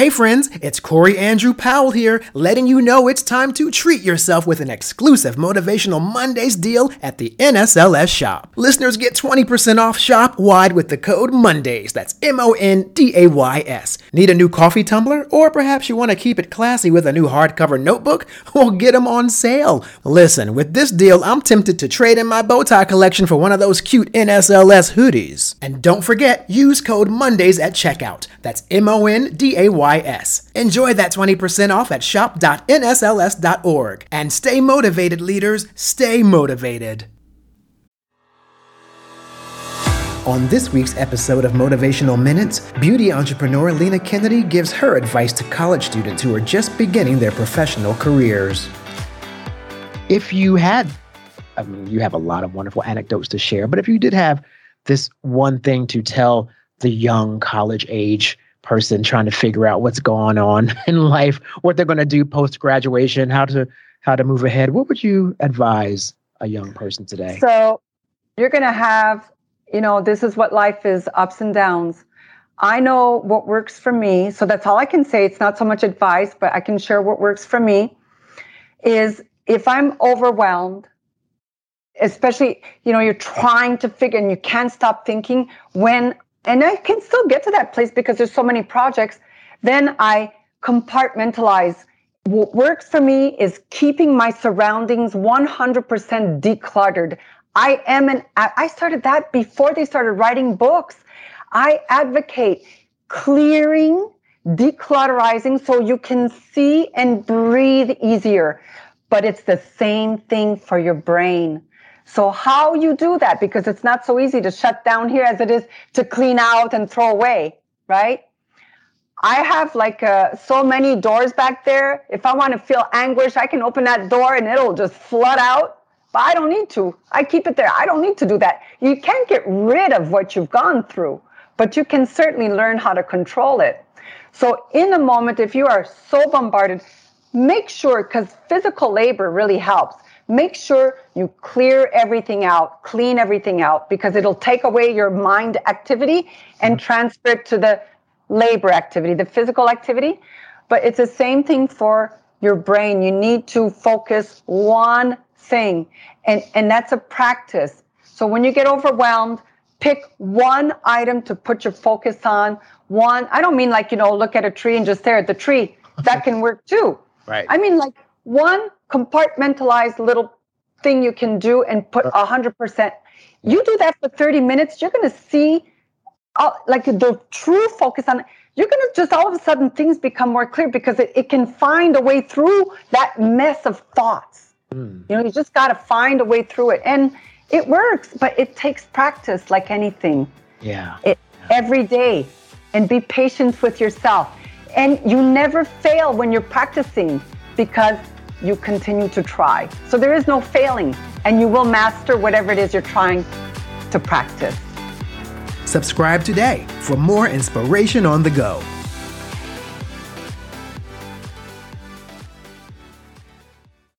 Hey friends, it's Corey Andrew Powell here, letting you know it's time to treat yourself with an exclusive Motivational Mondays deal at the NSLS shop. Listeners get 20% off shop wide with the code MONDAYS. That's M O N D A Y S. Need a new coffee tumbler? Or perhaps you want to keep it classy with a new hardcover notebook? Well, get them on sale. Listen, with this deal, I'm tempted to trade in my bow tie collection for one of those cute NSLS hoodies. And don't forget, use code MONDAYS at checkout. That's M O N D A Y S. Enjoy that 20% off at shop.nsls.org. And stay motivated, leaders. Stay motivated. On this week's episode of Motivational Minutes, beauty entrepreneur Lina Kennedy gives her advice to college students who are just beginning their professional careers. If you had, I mean, you have a lot of wonderful anecdotes to share, but if you did have this one thing to tell the young college age person trying to figure out what's going on in life, what they're going to do post graduation, how to how to move ahead, what would you advise a young person today? So, you're going to have, you know, this is what life is, ups and downs. I know what works for me, so that's all I can say. It's not so much advice, but I can share what works for me. Is if I'm overwhelmed, especially, you know, you're trying to figure and you can't stop thinking when and I can still get to that place because there's so many projects. Then I compartmentalize. What works for me is keeping my surroundings 100% decluttered. I am an, I started that before they started writing books. I advocate clearing, declutterizing so you can see and breathe easier. But it's the same thing for your brain. So how you do that? Because it's not so easy to shut down here as it is to clean out and throw away, right? I have like uh, so many doors back there. If I want to feel anguish, I can open that door and it'll just flood out. But I don't need to. I keep it there. I don't need to do that. You can't get rid of what you've gone through, but you can certainly learn how to control it. So in a moment, if you are so bombarded, make sure because physical labor really helps make sure you clear everything out, clean everything out, because it'll take away your mind activity and mm-hmm. transfer it to the labor activity, the physical activity. But it's the same thing for your brain. You need to focus one thing, and, and that's a practice. So when you get overwhelmed, pick one item to put your focus on. One, I don't mean like, you know, look at a tree and just stare at the tree. That can work too. Right. I mean, like one compartmentalized little thing you can do and put a hundred percent. You do that for 30 minutes, you're going to see uh, like the true focus on you're going to just all of a sudden things become more clear because it, it can find a way through that mess of thoughts. Mm. You know, you just got to find a way through it. And it works, but it takes practice like anything. Yeah. It, yeah. Every day. And be patient with yourself. And you never fail when you're practicing because you continue to try. So there is no failing, and you will master whatever it is you're trying to practice. Subscribe today for more inspiration on the go.